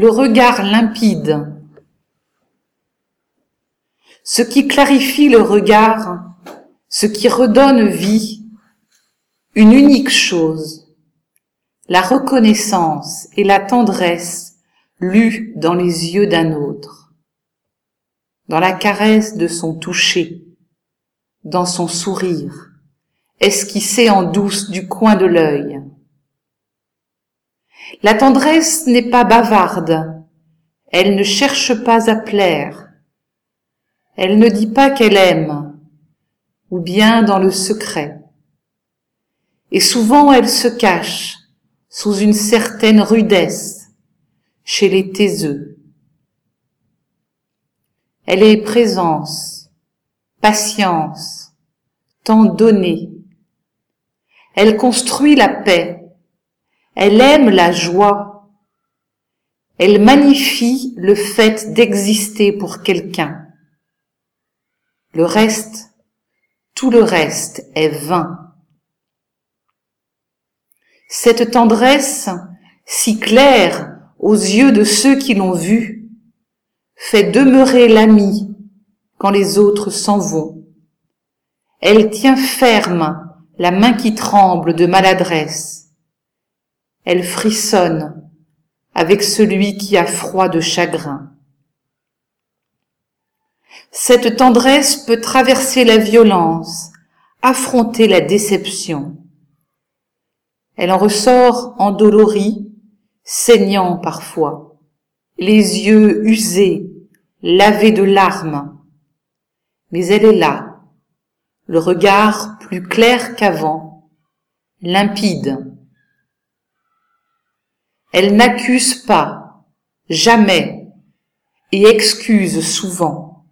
le regard limpide. Ce qui clarifie le regard, ce qui redonne vie, une unique chose, la reconnaissance et la tendresse lues dans les yeux d'un autre, dans la caresse de son toucher, dans son sourire, esquissé en douce du coin de l'œil. La tendresse n'est pas bavarde, elle ne cherche pas à plaire, elle ne dit pas qu'elle aime, ou bien dans le secret. Et souvent elle se cache sous une certaine rudesse chez les taiseux. Elle est présence, patience, temps donné. Elle construit la paix. Elle aime la joie. Elle magnifie le fait d'exister pour quelqu'un. Le reste, tout le reste est vain. Cette tendresse, si claire aux yeux de ceux qui l'ont vue, fait demeurer l'ami quand les autres s'en vont. Elle tient ferme la main qui tremble de maladresse. Elle frissonne avec celui qui a froid de chagrin. Cette tendresse peut traverser la violence, affronter la déception. Elle en ressort endolorie, saignant parfois, les yeux usés, lavés de larmes. Mais elle est là, le regard plus clair qu'avant, limpide. Elle n'accuse pas, jamais, et excuse souvent.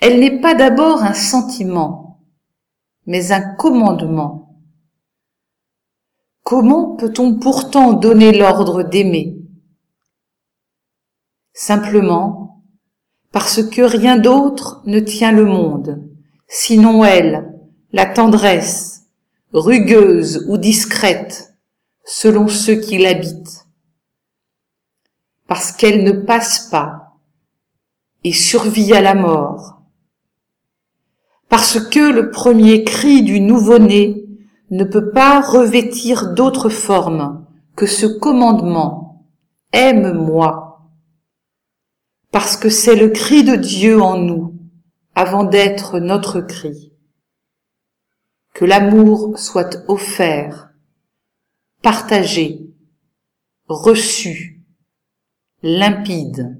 Elle n'est pas d'abord un sentiment, mais un commandement. Comment peut-on pourtant donner l'ordre d'aimer? Simplement parce que rien d'autre ne tient le monde, sinon elle, la tendresse, rugueuse ou discrète, selon ceux qui l'habitent. Parce qu'elle ne passe pas et survit à la mort parce que le premier cri du nouveau-né ne peut pas revêtir d'autre forme que ce commandement Aime-moi, parce que c'est le cri de Dieu en nous avant d'être notre cri. Que l'amour soit offert, partagé, reçu, limpide.